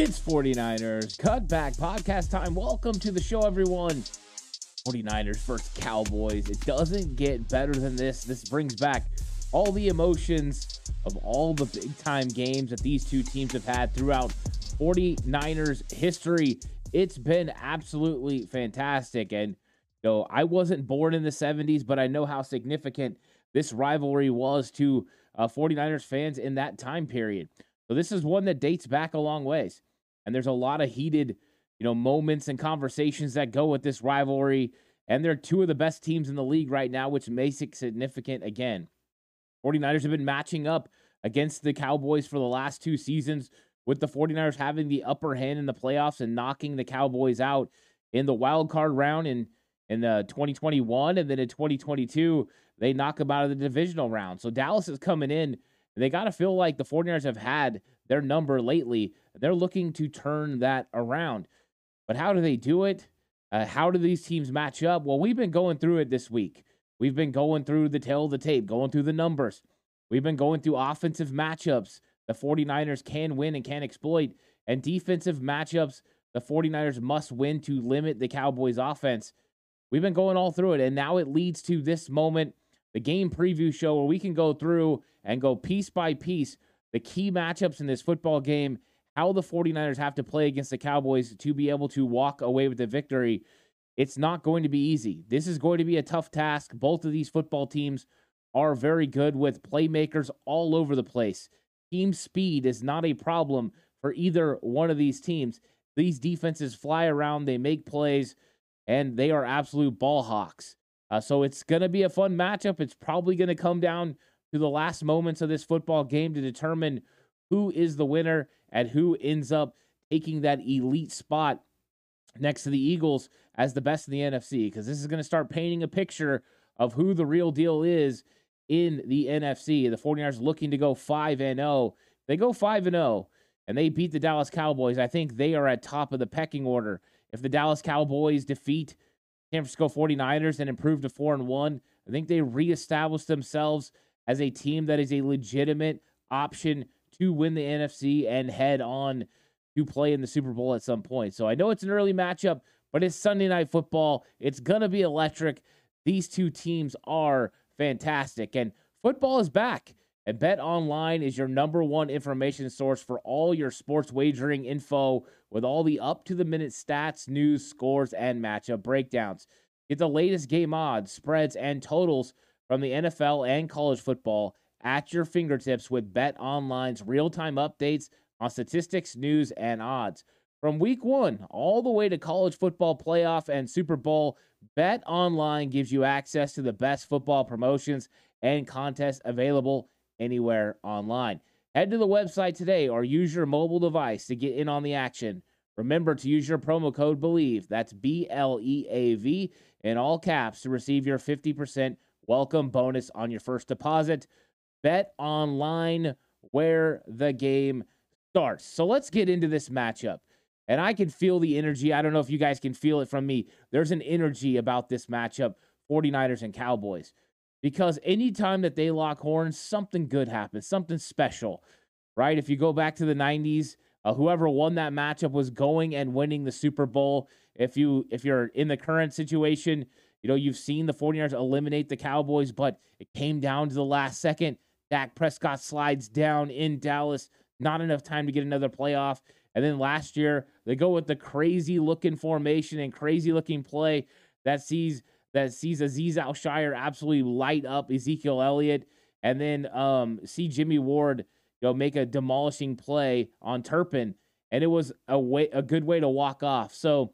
It's 49ers Cutback Podcast time. Welcome to the show, everyone. 49ers versus Cowboys. It doesn't get better than this. This brings back all the emotions of all the big time games that these two teams have had throughout 49ers history. It's been absolutely fantastic. And, you know, I wasn't born in the 70s, but I know how significant this rivalry was to uh, 49ers fans in that time period. So this is one that dates back a long ways. And there's a lot of heated, you know, moments and conversations that go with this rivalry. And they're two of the best teams in the league right now, which makes it significant again. 49ers have been matching up against the Cowboys for the last two seasons, with the 49ers having the upper hand in the playoffs and knocking the Cowboys out in the wild card round in, in uh, the 2021. And then in 2022, they knock them out of the divisional round. So Dallas is coming in and they got to feel like the 49ers have had their number lately. They're looking to turn that around. But how do they do it? Uh, how do these teams match up? Well, we've been going through it this week. We've been going through the tale of the tape, going through the numbers. We've been going through offensive matchups the 49ers can win and can exploit, and defensive matchups the 49ers must win to limit the Cowboys' offense. We've been going all through it, and now it leads to this moment the game preview show where we can go through and go piece by piece the key matchups in this football game, how the 49ers have to play against the Cowboys to be able to walk away with the victory. It's not going to be easy. This is going to be a tough task. Both of these football teams are very good with playmakers all over the place. Team speed is not a problem for either one of these teams. These defenses fly around, they make plays, and they are absolute ball hawks. Uh, so it's going to be a fun matchup. It's probably going to come down to the last moments of this football game to determine who is the winner and who ends up taking that elite spot next to the Eagles as the best in the NFC because this is going to start painting a picture of who the real deal is in the NFC. The 49ers looking to go 5 and 0. They go 5 and 0 and they beat the Dallas Cowboys. I think they are at top of the pecking order. If the Dallas Cowboys defeat San Francisco 49ers and improve to 4 and 1, I think they reestablish themselves as a team that is a legitimate option to win the NFC and head on to play in the Super Bowl at some point. So I know it's an early matchup, but it's Sunday night football. It's going to be electric. These two teams are fantastic and football is back. And Bet Online is your number one information source for all your sports wagering info with all the up to the minute stats, news, scores, and matchup breakdowns. Get the latest game odds, spreads, and totals from the NFL and college football at your fingertips with Bet Online's real time updates on statistics, news, and odds. From week one all the way to college football playoff and Super Bowl, Bet Online gives you access to the best football promotions and contests available anywhere online. Head to the website today or use your mobile device to get in on the action. Remember to use your promo code BLEAV, that's B L E A V, in all caps to receive your 50% welcome bonus on your first deposit. Bet online where the game starts. So let's get into this matchup. And I can feel the energy. I don't know if you guys can feel it from me. There's an energy about this matchup 49ers and Cowboys. Because anytime that they lock horns, something good happens, something special, right? If you go back to the 90s, uh, whoever won that matchup was going and winning the Super Bowl. If you if you're in the current situation, you know, you've seen the 49ers eliminate the Cowboys, but it came down to the last second. Dak Prescott slides down in Dallas. Not enough time to get another playoff. And then last year, they go with the crazy looking formation and crazy looking play that sees that sees Azeez Al-Shaair absolutely light up Ezekiel Elliott, and then um, see Jimmy Ward, you know, make a demolishing play on Turpin, and it was a way a good way to walk off. So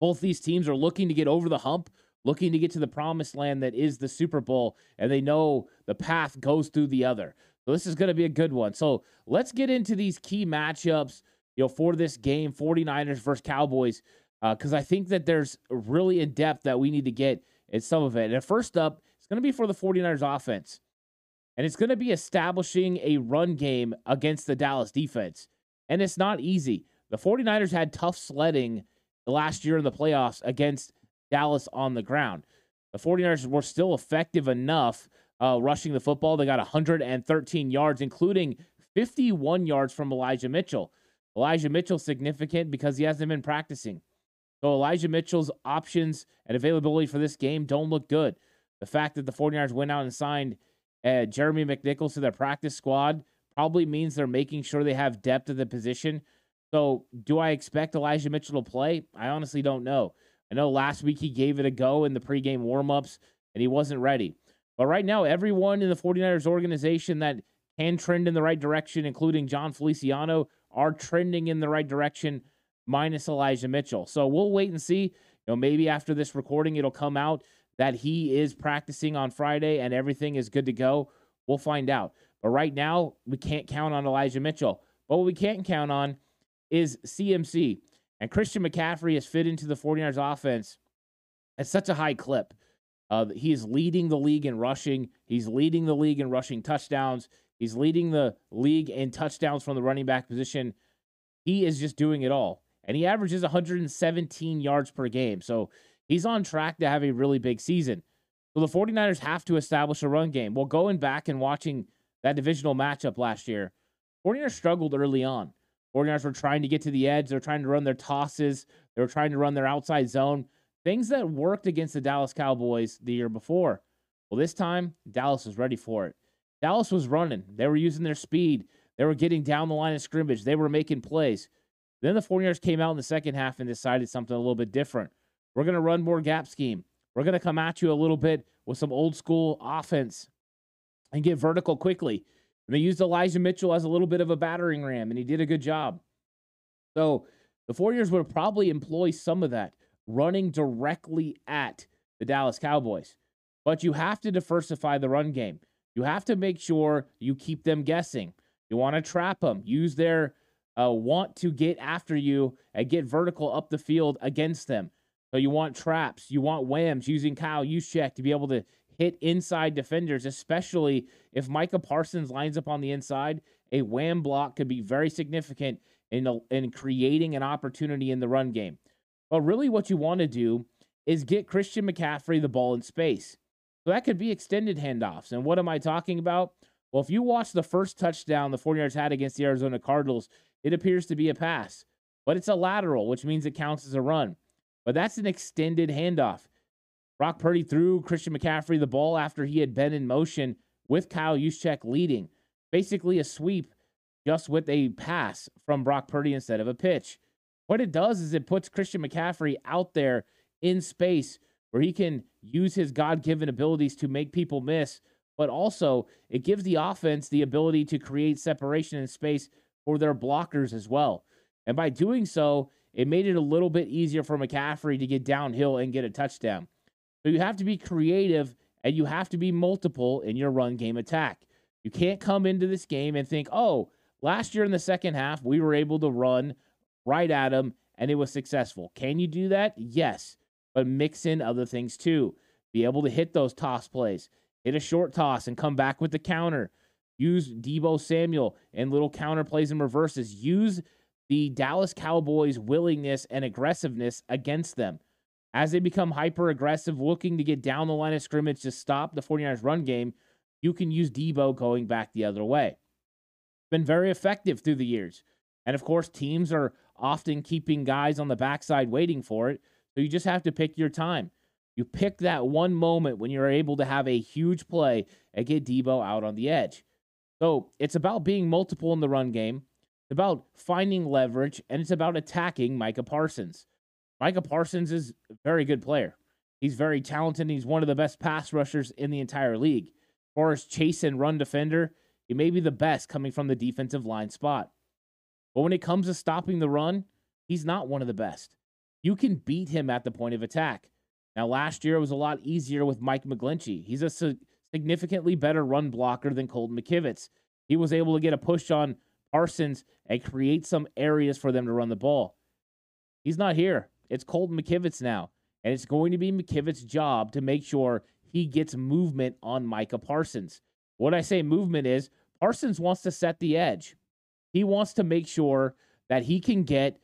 both these teams are looking to get over the hump, looking to get to the promised land that is the Super Bowl, and they know the path goes through the other. So this is going to be a good one. So let's get into these key matchups you know, for this game, 49ers versus Cowboys, because uh, I think that there's really in depth that we need to get in some of it. And first up, it's going to be for the 49ers offense. And it's going to be establishing a run game against the Dallas defense. And it's not easy. The 49ers had tough sledding last year in the playoffs against Dallas on the ground. The 49ers were still effective enough uh, rushing the football. They got 113 yards, including 51 yards from Elijah Mitchell. Elijah Mitchell significant because he hasn't been practicing. So Elijah Mitchell's options and availability for this game don't look good. The fact that the 49ers went out and signed uh, Jeremy McNichols to their practice squad probably means they're making sure they have depth at the position. So, do I expect Elijah Mitchell to play? I honestly don't know. I know last week he gave it a go in the pregame warmups and he wasn't ready. But right now, everyone in the 49ers organization that can trend in the right direction, including Jon Feliciano, are trending in the right direction, minus Elijah Mitchell. So we'll wait and see. You know, maybe after this recording, it'll come out that he is practicing on Friday and everything is good to go. We'll find out. But right now, we can't count on Elijah Mitchell. But what we can't count on is CMC. And Christian McCaffrey has fit into the 49ers offense at such a high clip. Uh, he is leading the league in rushing. He's leading the league in rushing touchdowns. He's leading the league in touchdowns from the running back position. He is just doing it all. And he averages 117 yards per game. So he's on track to have a really big season. So the 49ers have to establish a run game. Well, going back and watching that divisional matchup last year, 49ers struggled early on. 49ers were trying to get to the edge. They were trying to run their tosses. They were trying to run their outside zone. Things that worked against the Dallas Cowboys the year before. Well, this time, Dallas was ready for it. Dallas was running. They were using their speed. They were getting down the line of scrimmage. They were making plays. Then the 49ers came out in the second half and decided something a little bit different. We're going to run more gap scheme. We're going to come at you a little bit with some old school offense and get vertical quickly. And they used Elijah Mitchell as a little bit of a battering ram, and he did a good job. So the 49ers would probably employ some of that running directly at the Dallas Cowboys. But you have to diversify the run game. You have to make sure you keep them guessing. You want to trap them, use their uh, want to get after you and get vertical up the field against them. So you want traps, you want whams using Kyle Juszczyk to be able to hit inside defenders, especially if Micah Parsons lines up on the inside. A wham block could be very significant in, a, in creating an opportunity in the run game. But really, what you want to do is get Christian McCaffrey the ball in space. So that could be extended handoffs. And what am I talking about? Well, if you watch the first touchdown the 49ers had against the Arizona Cardinals, it appears to be a pass, but it's a lateral, which means it counts as a run. But that's an extended handoff. Brock Purdy threw Christian McCaffrey the ball after he had been in motion with Kyle Juszczyk leading. Basically, a sweep just with a pass from Brock Purdy instead of a pitch. What it does is it puts Christian McCaffrey out there in space where he can use his God given abilities to make people miss, but also it gives the offense the ability to create separation in space for their blockers as well. And by doing so, it made it a little bit easier for McCaffrey to get downhill and get a touchdown. So you have to be creative and you have to be multiple in your run game attack. You can't come into this game and think, oh, last year in the second half, we were able to run right at them and it was successful. Can you do that? Yes, but mix in other things too. Be able to hit those toss plays, hit a short toss and come back with the counter. Use Deebo Samuel and little counter plays and reverses. Use the Dallas Cowboys' willingness and aggressiveness against them. As they become hyper aggressive, looking to get down the line of scrimmage to stop the 49ers run game, you can use Deebo going back the other way. It's been very effective through the years. And of course, teams are often keeping guys on the backside waiting for it. So you just have to pick your time. You pick that one moment when you're able to have a huge play and get Deebo out on the edge. So it's about being multiple in the run game. It's about finding leverage, and it's about attacking Micah Parsons. Micah Parsons is a very good player. He's very talented. he's one of the best pass rushers in the entire league. As far as chase and run defender, he may be the best coming from the defensive line spot. But when it comes to stopping the run, he's not one of the best. You can beat him at the point of attack. Now, last year it was a lot easier with Mike McGlinchey. He's a significantly better run blocker than Colton McKivitz. He was able to get a push on Parsons and create some areas for them to run the ball. He's not here. It's Colton McKivitz now. And it's going to be McKivitz's job to make sure he gets movement on Micah Parsons. What I say movement is Parsons wants to set the edge. He wants to make sure that he can get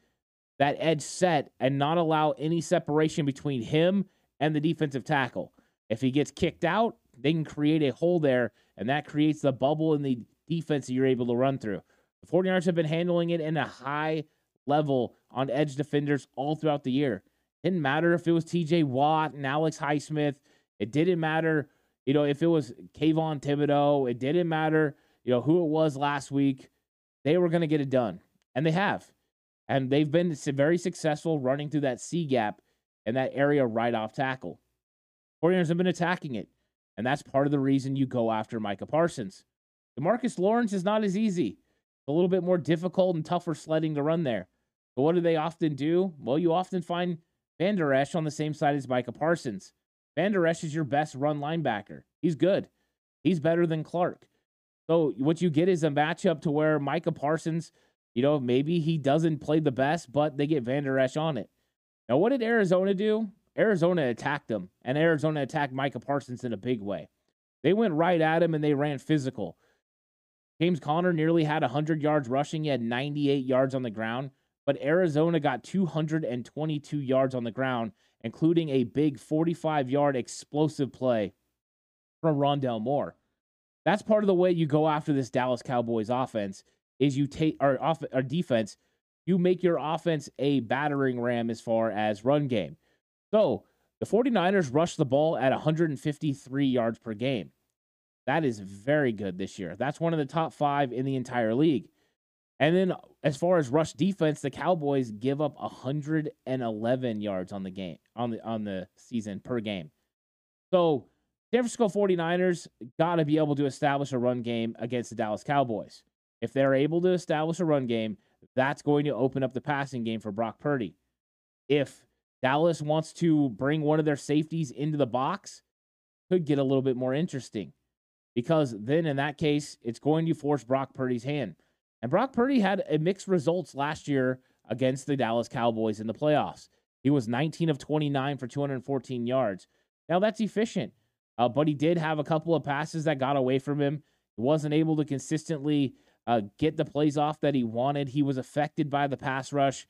that edge set and not allow any separation between him and the defensive tackle. If he gets kicked out, they can create a hole there, and that creates the bubble in the defense that you're able to run through. The 49ers have been handling it in a high level on edge defenders all throughout the year. Didn't matter if it was TJ Watt and Alex Highsmith. It didn't matter, you know, if it was Kayvon Thibodeaux. It didn't matter, you know, who it was last week. They were going to get it done. And they have. And they've been very successful running through that C gap and that area right off tackle. 49ers have been attacking it. And that's part of the reason you go after Micah Parsons. Demarcus Lawrence is not as easy. a little bit more difficult and tougher sledding to run there. But what do they often do? Well, you often find Vander Esch on the same side as Micah Parsons. Vander Esch is your best run linebacker. He's good. He's better than Clark. So what you get is a matchup to where Micah Parsons, you know, maybe he doesn't play the best, but they get Vander Esch on it. Now, what did Arizona do? Arizona attacked them, and Arizona attacked Micah Parsons in a big way. They went right at him and they ran physical. James Conner nearly had 100 yards rushing. He had 98 yards on the ground, but Arizona got 222 yards on the ground, including a big 45 yard explosive play from Rondale Moore. That's part of the way you go after this Dallas Cowboys offense is you take our off our defense, you make your offense a battering ram as far as run game. So the 49ers rushed the ball at 153 yards per game. That is very good this year. That's one of the top five in the entire league. And then as far as rush defense, the Cowboys give up 111 yards on the game on the on the season per game. So San Francisco 49ers got to be able to establish a run game against the Dallas Cowboys. If they're able to establish a run game, that's going to open up the passing game for Brock Purdy. If Dallas wants to bring one of their safeties into the box, could get a little bit more interesting because then in that case, it's going to force Brock Purdy's hand. And Brock Purdy had a mixed results last year against the Dallas Cowboys in the playoffs. He was 19 of 29 for 214 yards. Now that's efficient, uh, but he did have a couple of passes that got away from him. He wasn't able to consistently uh, get the plays off that he wanted. He was affected by the pass rush,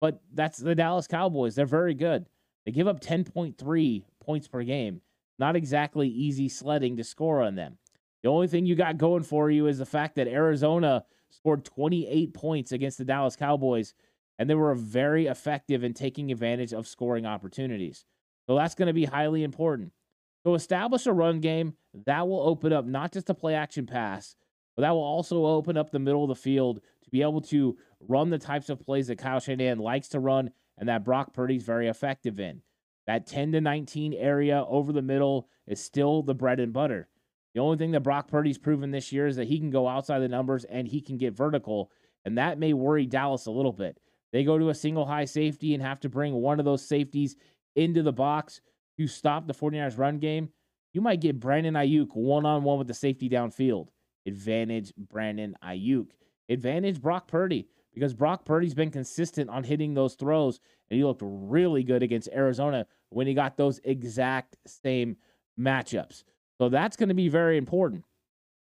but that's the Dallas Cowboys. They're very good. They give up 10.3 points per game. Not exactly easy sledding to score on them. The only thing you got going for you is the fact that Arizona scored 28 points against the Dallas Cowboys, and they were very effective in taking advantage of scoring opportunities. So that's going to be highly important. So establish a run game that will open up not just a play action pass, but that will also open up the middle of the field to be able to run the types of plays that Kyle Shanahan likes to run and that Brock Purdy's very effective in. That 10 to 19 area over the middle is still the bread and butter. The only thing that Brock Purdy's proven this year is that he can go outside the numbers and he can get vertical, and that may worry Dallas a little bit. They go to a single high safety and have to bring one of those safeties into the box to stop the 49ers run game. You might get Brandon Aiyuk one on one with the safety downfield. Advantage Brandon Aiyuk. Advantage Brock Purdy because Brock Purdy's been consistent on hitting those throws, and he looked really good against Arizona when he got those exact same matchups. So that's going to be very important.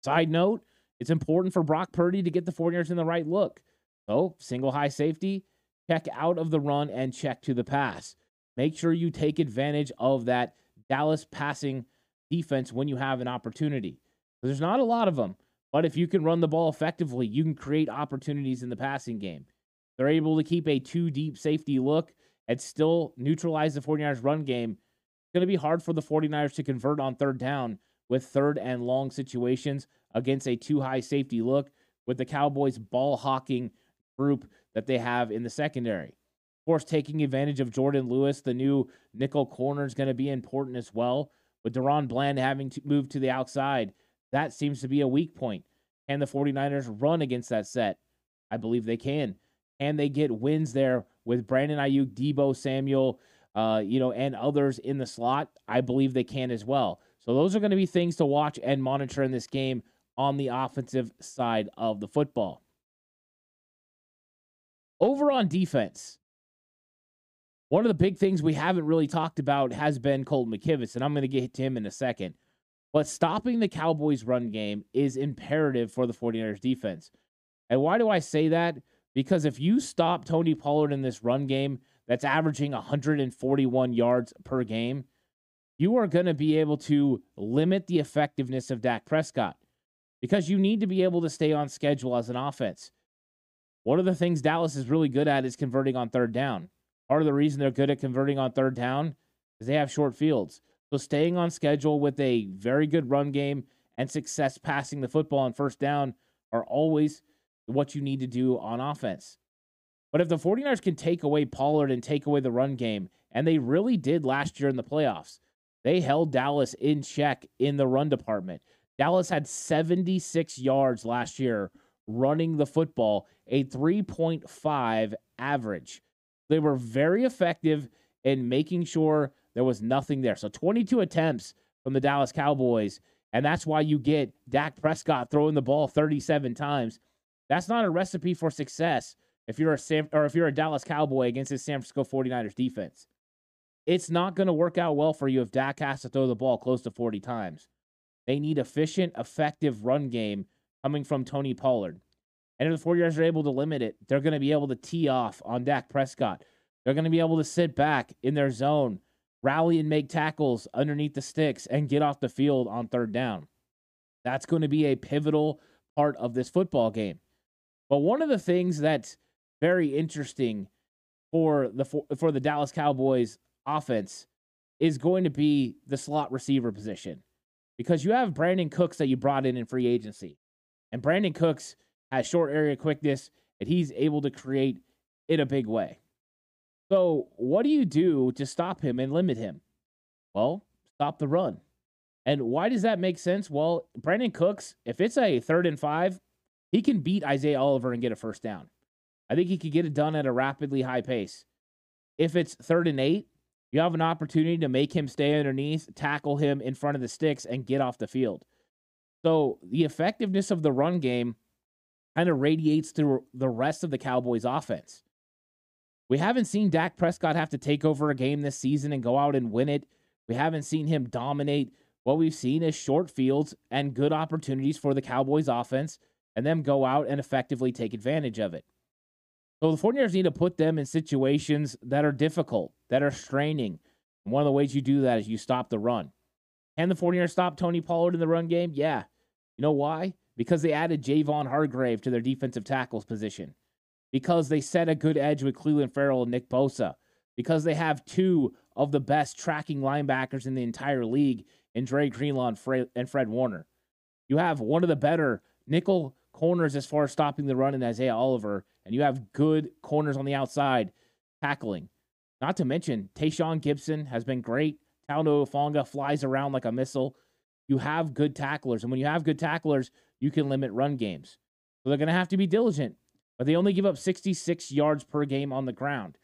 Side note, it's important for Brock Purdy to get the 49ers in the right look. So, single high safety, check out of the run and check to the pass. Make sure you take advantage of that Dallas passing defense when you have an opportunity. There's not a lot of them, but if you can run the ball effectively, you can create opportunities in the passing game. They're able to keep a two deep safety look and still neutralize the 49ers run game going to be hard for the 49ers to convert on third down with third and long situations against a two high safety look with the Cowboys ball hawking group that they have in the secondary. Of course, taking advantage of Jourdan Lewis, the new nickel corner, is going to be important as well. With DaRon Bland having to move to the outside, that seems to be a weak point. Can the 49ers run against that set? I believe they can. And they get wins there with Brandon Aiyuk, Deebo Samuel, uh, you know, and others in the slot, I believe they can as well. So those are going to be things to watch and monitor in this game on the offensive side of the football. Over on defense, one of the big things we haven't really talked about has been Colton McKivitz, and I'm going to get to him in a second. But stopping the Cowboys' run game is imperative for the 49ers defense. And why do I say that? Because if you stop Tony Pollard in this run game that's averaging 141 yards per game, you are going to be able to limit the effectiveness of Dak Prescott because you need to be able to stay on schedule as an offense. One of the things Dallas is really good at is converting on third down. Part of the reason they're good at converting on third down is they have short fields. So staying on schedule with a very good run game and success passing the football on first down are always what you need to do on offense. But if the 49ers can take away Pollard and take away the run game, and they really did last year in the playoffs, they held Dallas in check in the run department. Dallas had 76 yards last year running the football, a 3.5 average. They were very effective in making sure there was nothing there. So 22 attempts from the Dallas Cowboys, and that's why you get Dak Prescott throwing the ball 37 times. That's not a recipe for success if you're a San, or if you're a Dallas Cowboy against the San Francisco 49ers defense. It's not going to work out well for you if Dak has to throw the ball close to 40 times. They need efficient, effective run game coming from Tony Pollard. And if the 49ers are able to limit it, they're going to be able to tee off on Dak Prescott. They're going to be able to sit back in their zone, rally and make tackles underneath the sticks, and get off the field on third down. That's going to be a pivotal part of this football game. But one of the things that's very interesting for the for the Dallas Cowboys offense is going to be the slot receiver position because you have Brandin Cooks that you brought in in free agency. And Brandin Cooks has short area quickness, and he's able to create in a big way. So, what do you do to stop him and limit him? Well, stop the run. And why does that make sense? Well, Brandin Cooks, if it's a third and five, he can beat Isaiah Oliver and get a first down. I think he could get it done at a rapidly high pace. If it's third and eight, you have an opportunity to make him stay underneath, tackle him in front of the sticks, and get off the field. So the effectiveness of the run game kind of radiates through the rest of the Cowboys offense. We haven't seen Dak Prescott have to take over a game this season and go out and win it. We haven't seen him dominate. What we've seen is short fields and good opportunities for the Cowboys offense and them go out and effectively take advantage of it. So the 49ers need to put them in situations that are difficult, that are straining. And one of the ways you do that is you stop the run. Can the 49ers stop Tony Pollard in the run game? Yeah. You know why? because they added Javon Hargrave to their defensive tackles position, because they set a good edge with Clelin Ferrell and Nick Bosa, because they have two of the best tracking linebackers in the entire league in Dre Greenlaw and Fred Warner. You have one of the better nickel corners as far as stopping the run in Isaiah Oliver, and you have good corners on the outside tackling. Not to mention, Tashaun Gipson has been great. Talanoa Hufanga flies around like a missile. You have good tacklers, and when you have good tacklers, you can limit run games. So they're going to have to be diligent. But they only give up 66 yards per game on the ground.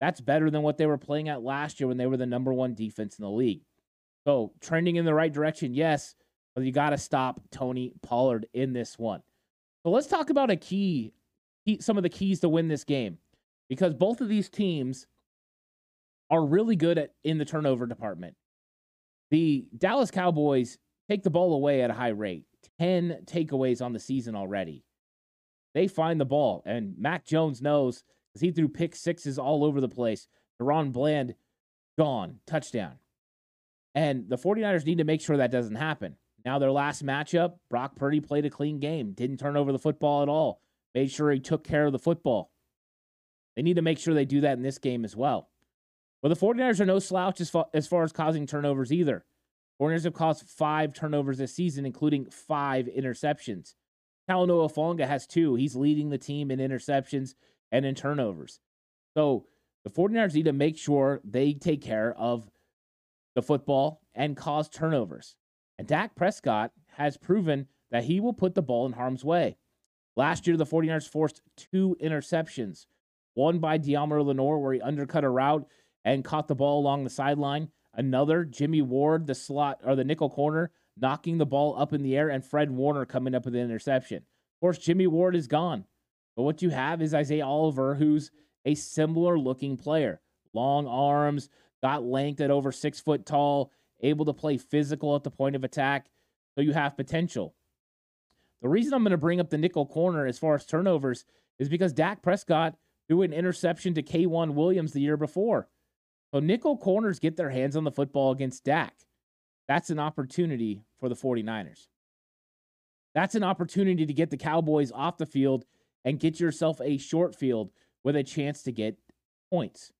That's better than what they were playing at last year when they were the number one defense in the league. So trending in the right direction, yes, but you got to stop Tony Pollard in this one. So let's talk about a key, some of the keys to win this game, because both of these teams are really good at in the turnover department. The Dallas Cowboys take the ball away at a high rate. 10 takeaways on the season already. They find the ball, and Mac Jones knows because he threw pick sixes all over the place. DaRon Bland, gone, touchdown. And the 49ers need to make sure that doesn't happen. Now, their last matchup, Brock Purdy played a clean game, didn't turn over the football at all, made sure he took care of the football. They need to make sure they do that in this game as well. But the 49ers are no slouch as far as, far as causing turnovers either. Warriors have caused five turnovers this season, including five interceptions. Talanoa Hufanga has two. He's leading the team in interceptions and in turnovers. So the 49ers need to make sure they take care of the football and cause turnovers. And Dak Prescott has proven that he will put the ball in harm's way. Last year, the 49ers forced two interceptions one by Deommodo Lenoir, where he undercut a route and caught the ball along the sideline. Another Jimmy Ward, the slot or the nickel corner, knocking the ball up in the air, and Fred Warner coming up with an interception. Of course, Jimmy Ward is gone. But what you have is Isaiah Oliver, who's a similar looking player. Long arms, got length at over six foot tall, able to play physical at the point of attack. So you have potential. The reason I'm going to bring up the nickel corner as far as turnovers is because Dak Prescott threw an interception to K'Waun Williams the year before. So nickel corners get their hands on the football against Dak. That's an opportunity for the 49ers. That's an opportunity to get the Cowboys off the field and get yourself a short field with a chance to get points.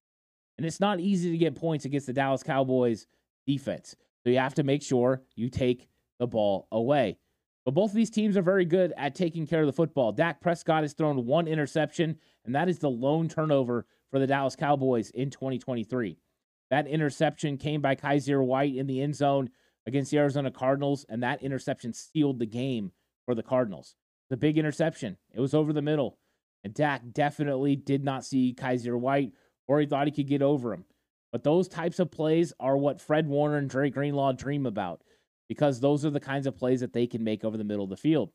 And it's not easy to get points against the Dallas Cowboys defense. So you have to make sure you take the ball away. But both of these teams are very good at taking care of the football. Dak Prescott has thrown one interception, and that is the lone turnover for the Dallas Cowboys in 2023. That interception came by Kyzir White in the end zone against the Arizona Cardinals, and that interception sealed the game for the Cardinals. The big interception, it was over the middle. And Dak definitely did not see Kyzir White, or he thought he could get over him. But those types of plays are what Fred Warner and Dre Greenlaw dream about because those are the kinds of plays that they can make over the middle of the field.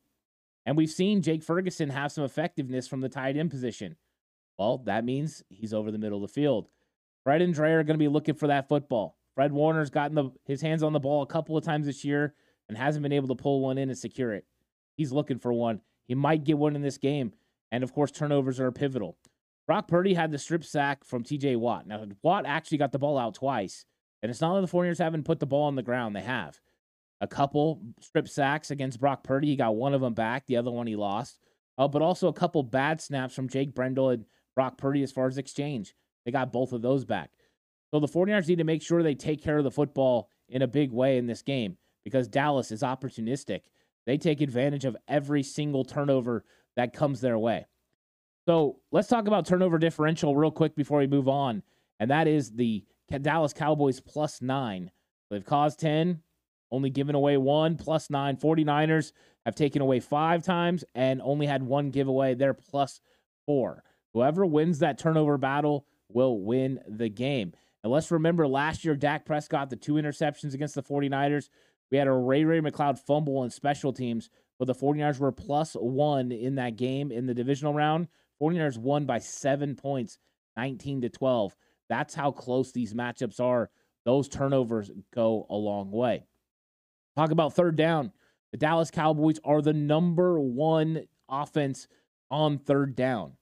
And we've seen Jake Ferguson have some effectiveness from the tight end position. Well, that means he's over the middle of the field. Fred and Dre are going to be looking for that football. Fred Warner's gotten the, his hands on the ball a couple of times this year and hasn't been able to pull one in and secure it. He's looking for one. He might get one in this game. And of course, turnovers are pivotal. Brock Purdy had the strip sack from TJ Watt. Now, Watt actually got the ball out twice. And it's not that the 49ers haven't put the ball on the ground. They have. A couple strip sacks against Brock Purdy. He got one of them back, the other one he lost. Uh, but also a couple bad snaps from Jake Brendel and Brock Purdy as far as exchange. They got both of those back. So the 49ers need to make sure they take care of the football in a big way in this game because Dallas is opportunistic. They take advantage of every single turnover that comes their way. So let's talk about turnover differential real quick before we move on. And that is the Dallas Cowboys plus nine. They've caused 10, only given away one, plus nine. 49ers have taken away five times and only had one giveaway. They're plus four. Whoever wins that turnover battle will win the game. And let's remember last year, Dak Prescott, the two interceptions against the 49ers. We had a Ray Ray McCloud fumble on special teams, but the 49ers were plus one in that game in the divisional round. 49ers won by seven points, 19 to 12. That's how close these matchups are. Those turnovers go a long way. Talk about third down. The Dallas Cowboys are the number one offense on third down.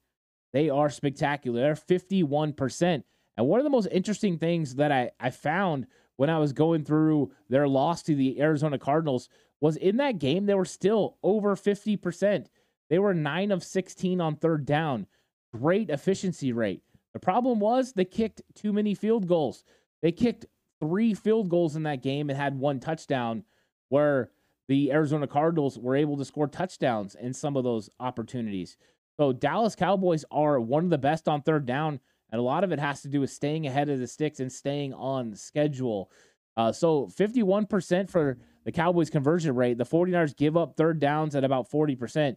They are spectacular. They're 51%. And one of the most interesting things that I, I found when I was going through their loss to the Arizona Cardinals was in that game, they were still over 50%. They were 9 of 16 on third down. Great efficiency rate. The problem was they kicked too many field goals. They kicked three field goals in that game and had one touchdown, where the Arizona Cardinals were able to score touchdowns in some of those opportunities. So Dallas Cowboys are one of the best on third down, and a lot of it has to do with staying ahead of the sticks and staying on schedule. Uh, so 51% for the Cowboys conversion rate. The 49ers give up third downs at about 40%.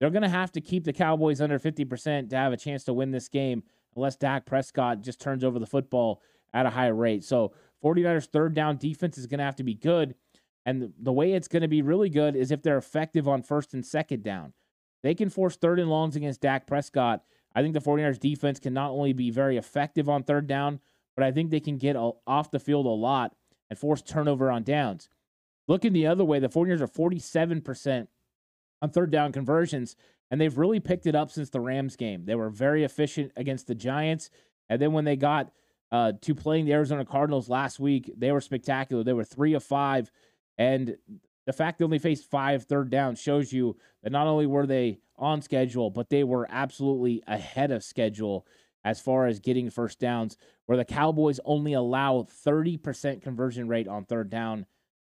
They're going to have to keep the Cowboys under 50% to have a chance to win this game unless Dak Prescott just turns over the football at a high rate. So 49ers third down defense is going to have to be good. And the way it's going to be really good is if they're effective on first and second down. They can force third and longs against Dak Prescott. I think the 49ers defense can not only be very effective on third down, but I think they can get off the field a lot and force turnover on downs. Looking the other way, the 49ers are 47% on third down conversions, and they've really picked it up since the Rams game. They were very efficient against the Giants, and then when they got uh, to playing the Arizona Cardinals last week, they were spectacular. They were three of five, and the fact they only faced five third downs shows you that not only were they on schedule, but they were absolutely ahead of schedule as far as getting first downs, where the Cowboys only allow 30% conversion rate on third down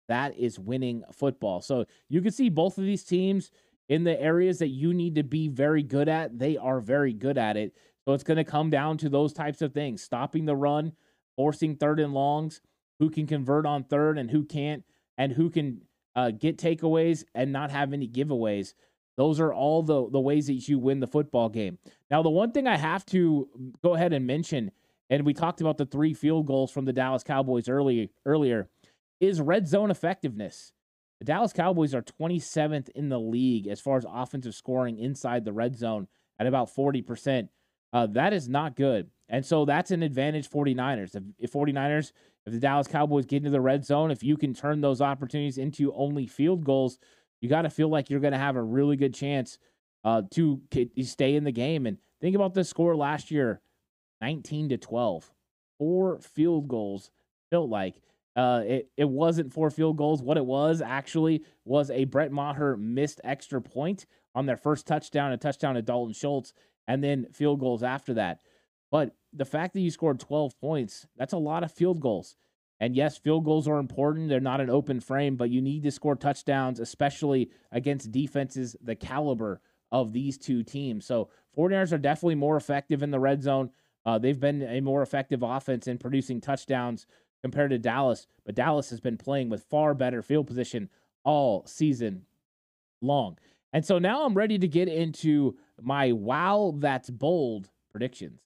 that is winning football. So you can see both of these teams in the areas that you need to be very good at, they are very good at it. So it's going to come down to those types of things stopping the run, forcing third and longs, who can convert on third and who can't, and who can uh, get takeaways and not have any giveaways. Those are all the, the ways that you win the football game. Now, the one thing I have to go ahead and mention, and we talked about the three field goals from the Dallas Cowboys early, earlier is red zone effectiveness. The Dallas Cowboys are 27th in the league as far as offensive scoring inside the red zone at about 40%. Uh, that is not good. And so that's an advantage 49ers. If, if 49ers, if the Dallas Cowboys get into the red zone, if you can turn those opportunities into only field goals, you got to feel like you're going to have a really good chance uh, to stay in the game. And think about the score last year 19 to 12. Four field goals felt like. Uh, it, it wasn't four field goals. What it was actually was a Brett Maher missed extra point on their first touchdown, a touchdown to Dalton Schultz, and then field goals after that. But the fact that you scored 12 points, that's a lot of field goals. And yes, field goals are important. They're not an open frame, but you need to score touchdowns, especially against defenses the caliber of these two teams. So 49ers are definitely more effective in the red zone. Uh, they've been a more effective offense in producing touchdowns compared to Dallas, but Dallas has been playing with far better field position all season long. And so now I'm ready to get into my wow that's bold predictions.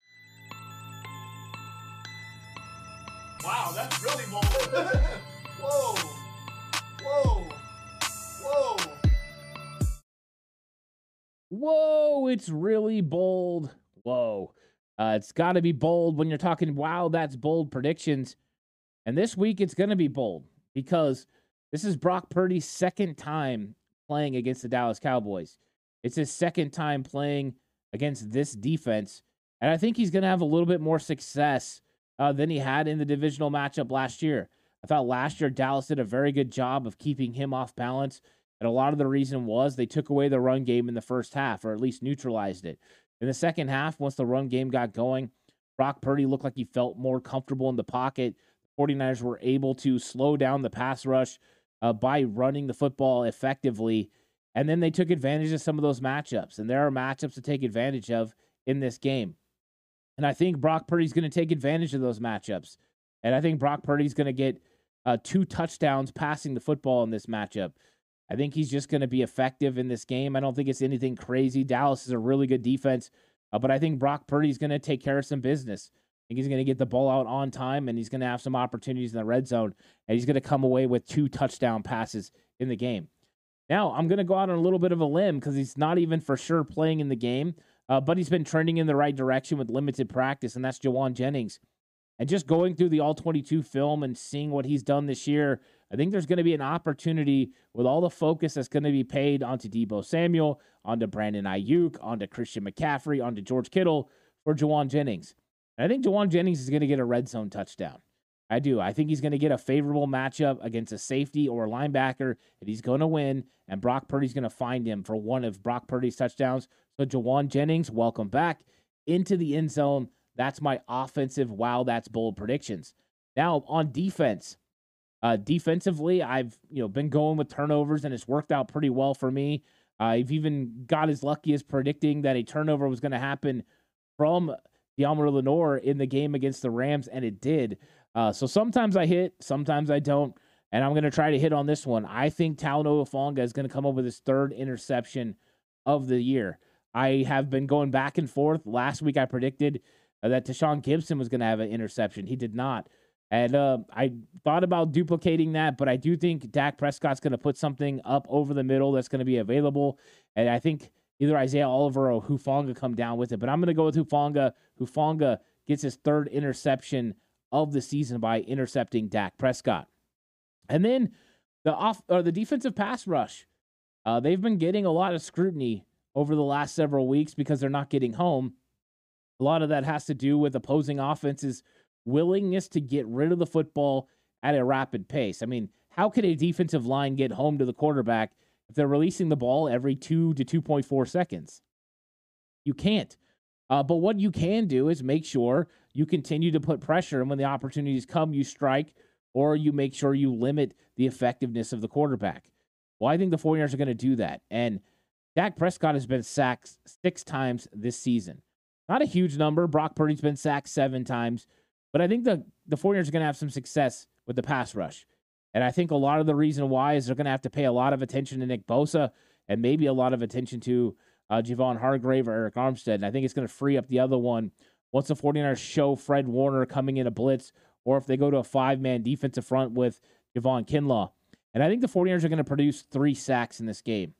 Wow, that's really bold. whoa. Whoa. Whoa. Whoa, it's really bold. Whoa. Uh, it's got to be bold when you're talking, wow, that's bold predictions. And this week it's going to be bold because this is Brock Purdy's second time playing against the Dallas Cowboys. It's his second time playing against this defense. And I think he's going to have a little bit more success uh, than he had in the divisional matchup last year. I thought last year Dallas did a very good job of keeping him off balance. And a lot of the reason was they took away the run game in the first half, or at least neutralized it. In the second half, once the run game got going, Brock Purdy looked like he felt more comfortable in the pocket. The 49ers were able to slow down the pass rush uh, by running the football effectively. And then they took advantage of some of those matchups. And there are matchups to take advantage of in this game. And I think Brock Purdy's going to take advantage of those matchups. And I think Brock Purdy's going to get uh, two touchdowns passing the football in this matchup. I think he's just going to be effective in this game. I don't think it's anything crazy. Dallas is a really good defense, uh, but I think Brock Purdy's going to take care of some business. Think he's going to get the ball out on time and he's going to have some opportunities in the red zone and he's going to come away with two touchdown passes in the game. Now, I'm going to go out on a little bit of a limb because he's not even for sure playing in the game, uh, but he's been trending in the right direction with limited practice, and that's Jauan Jennings. And just going through the All 22 film and seeing what he's done this year, I think there's going to be an opportunity with all the focus that's going to be paid onto Deebo Samuel, onto Brandon Aiyuk, onto Christian McCaffrey, onto George Kittle for Jauan Jennings. I think Jauan Jennings is going to get a red zone touchdown. I do. I think he's going to get a favorable matchup against a safety or a linebacker, and he's going to win. And Brock Purdy's going to find him for one of Brock Purdy's touchdowns. So, Jauan Jennings, welcome back into the end zone. That's my offensive wow, that's bold predictions. Now, on defense, uh, defensively, I've you know been going with turnovers, and it's worked out pretty well for me. Uh, I've even got as lucky as predicting that a turnover was going to happen from Deommodo Lenoir in the game against the Rams, and it did. Uh, so sometimes I hit, sometimes I don't, and I'm going to try to hit on this one. I think Talanoa Hufanga is going to come up with his third interception of the year. I have been going back and forth. Last week I predicted uh, that Tashaun Gipson was going to have an interception. He did not. And uh, I thought about duplicating that, but I do think Dak Prescott's going to put something up over the middle that's going to be available. And I think either Isaiah Oliver or Hufanga come down with it. But I'm going to go with Hufanga. Hufanga gets his third interception of the season by intercepting Dak Prescott. And then the off or the defensive pass rush. Uh, they've been getting a lot of scrutiny over the last several weeks because they're not getting home. A lot of that has to do with opposing offenses' willingness to get rid of the football at a rapid pace. I mean, how could a defensive line get home to the quarterback if they're releasing the ball every two to 2.4 seconds? You can't. Uh, but what you can do is make sure you continue to put pressure, and when the opportunities come, you strike or you make sure you limit the effectiveness of the quarterback. Well, I think the 49ers are going to do that. And Dak Prescott has been sacked six times this season. Not a huge number. Brock Purdy's been sacked seven times. But I think the, the 49ers are going to have some success with the pass rush. And I think a lot of the reason why is they're going to have to pay a lot of attention to Nick Bosa and maybe a lot of attention to uh, Javon Hargrave or Arik Armstead. And I think it's going to free up the other one once the 49ers show Fred Warner coming in a blitz or if they go to a five man defensive front with Javon Kinlaw. And I think the 49ers are going to produce three sacks in this game.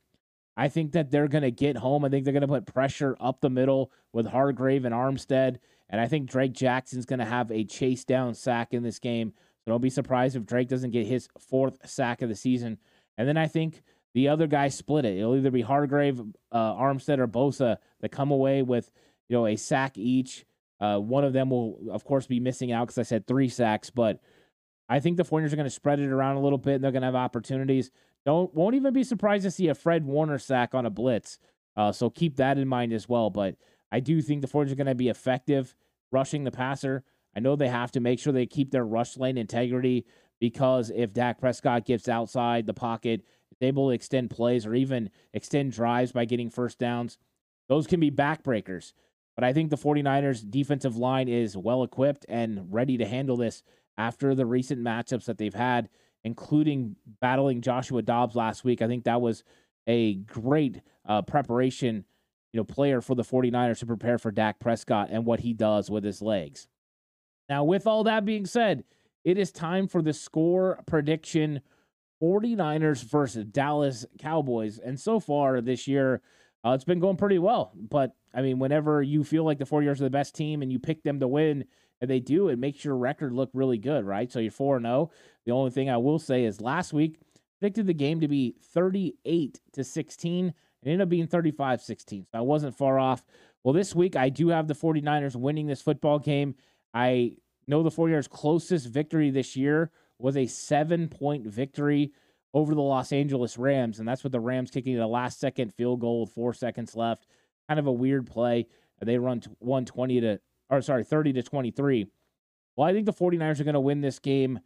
I think that they're going to get home. I think they're going to put pressure up the middle with Hargrave and Armstead. And I think Drake Jackson's going to have a chase down sack in this game. So don't be surprised if Drake doesn't get his fourth sack of the season. And then I think the other guys split it. It'll either be Hargrave, uh, Armstead, or Bosa that come away with you know a sack each. Uh, one of them will, of course, be missing out because I said three sacks. But I think the 49ers are going to spread it around a little bit, and they're going to have opportunities. Don't won't even be surprised to see a Fred Warner sack on a blitz. Uh, so keep that in mind as well. But I do think the 49ers are going to be effective rushing the passer. I know they have to make sure they keep their rush lane integrity because if Dak Prescott gets outside the pocket, is able to extend plays or even extend drives by getting first downs, those can be backbreakers. But I think the 49ers defensive line is well equipped and ready to handle this after the recent matchups that they've had, including battling Joshua Dobbs last week. I think that was a great uh, preparation, you know, player for the 49ers to prepare for Dak Prescott and what he does with his legs. Now, with all that being said, it is time for the score prediction 49ers versus Dallas Cowboys. And so far this year, uh, it's been going pretty well. But I mean, whenever you feel like the 49ers are the best team and you pick them to win, and they do, it makes your record look really good, right? So you're 4 0. The only thing I will say is last week, predicted the game to be 38 to 16. It ended up being 35 16. So I wasn't far off. Well, this week, I do have the 49ers winning this football game. I know the 49ers' closest victory this year was a seven point victory over the Los Angeles Rams. And that's with the Rams kicking the last second field goal with four seconds left. Kind of a weird play. They run 120 to, or sorry, 30 to 23. Well, I think the 49ers are going to win this game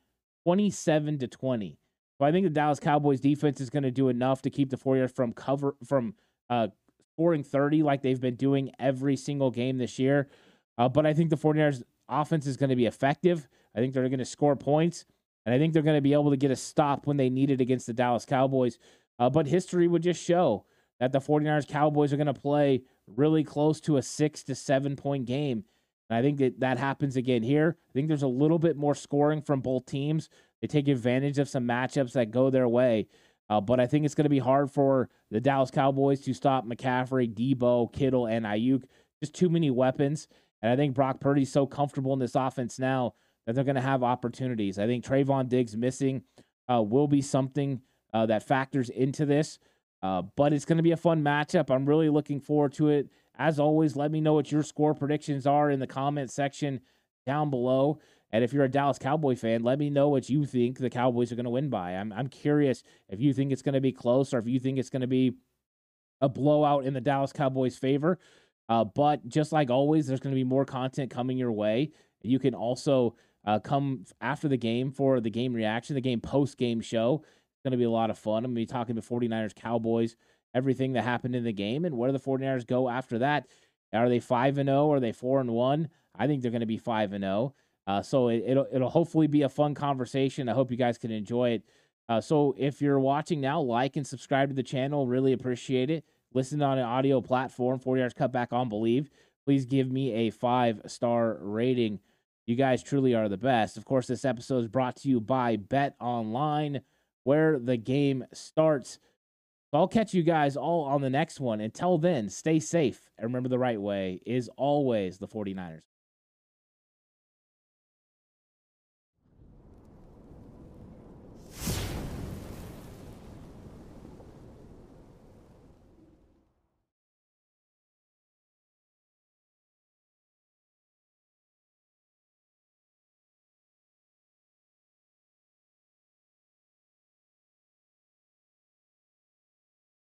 27 to 20. So I think the Dallas Cowboys defense is going to do enough to keep the 49ers from cover from uh, scoring 30 like they've been doing every single game this year. Uh, but I think the 49ers offense is going to be effective. I think they're going to score points. And I think they're going to be able to get a stop when they need it against the Dallas Cowboys. Uh, but history would just show that the 49ers Cowboys are going to play really close to a six to seven point game. And I think that that happens again here. I think there's a little bit more scoring from both teams. They take advantage of some matchups that go their way. Uh, but I think it's going to be hard for the Dallas Cowboys to stop McCaffrey, Deebo, Kittle, and Aiyuk. Just too many weapons. And I think Brock Purdy's so comfortable in this offense now that they're going to have opportunities. I think Trevon Diggs missing uh, will be something uh, that factors into this. Uh, but it's going to be a fun matchup. I'm really looking forward to it. As always, let me know what your score predictions are in the comment section down below. And if you're a Dallas Cowboy fan, let me know what you think the Cowboys are going to win by. I'm I'm curious if you think it's going to be close or if you think it's going to be a blowout in the Dallas Cowboys' favor. Uh, but just like always, there's going to be more content coming your way. You can also uh, come after the game for the game reaction, the game post game show. It's going to be a lot of fun. I'm going to be talking to 49ers, Cowboys, everything that happened in the game, and where the 49ers go after that? Are they 5 and 0? Are they 4 and 1? I think they're going to be 5 and 0. Uh, so it, will it'll hopefully be a fun conversation. I hope you guys can enjoy it. Uh, so if you're watching now, like and subscribe to the channel. Really appreciate it. Listen on an audio platform, 49ers Cut Back on BLEAV. Please give me a five star rating. You guys truly are the best. Of course, this episode is brought to you by BetOnline, where the game starts. I'll catch you guys all on the next one. Until then, stay safe. And remember, the right way is always the 49ers.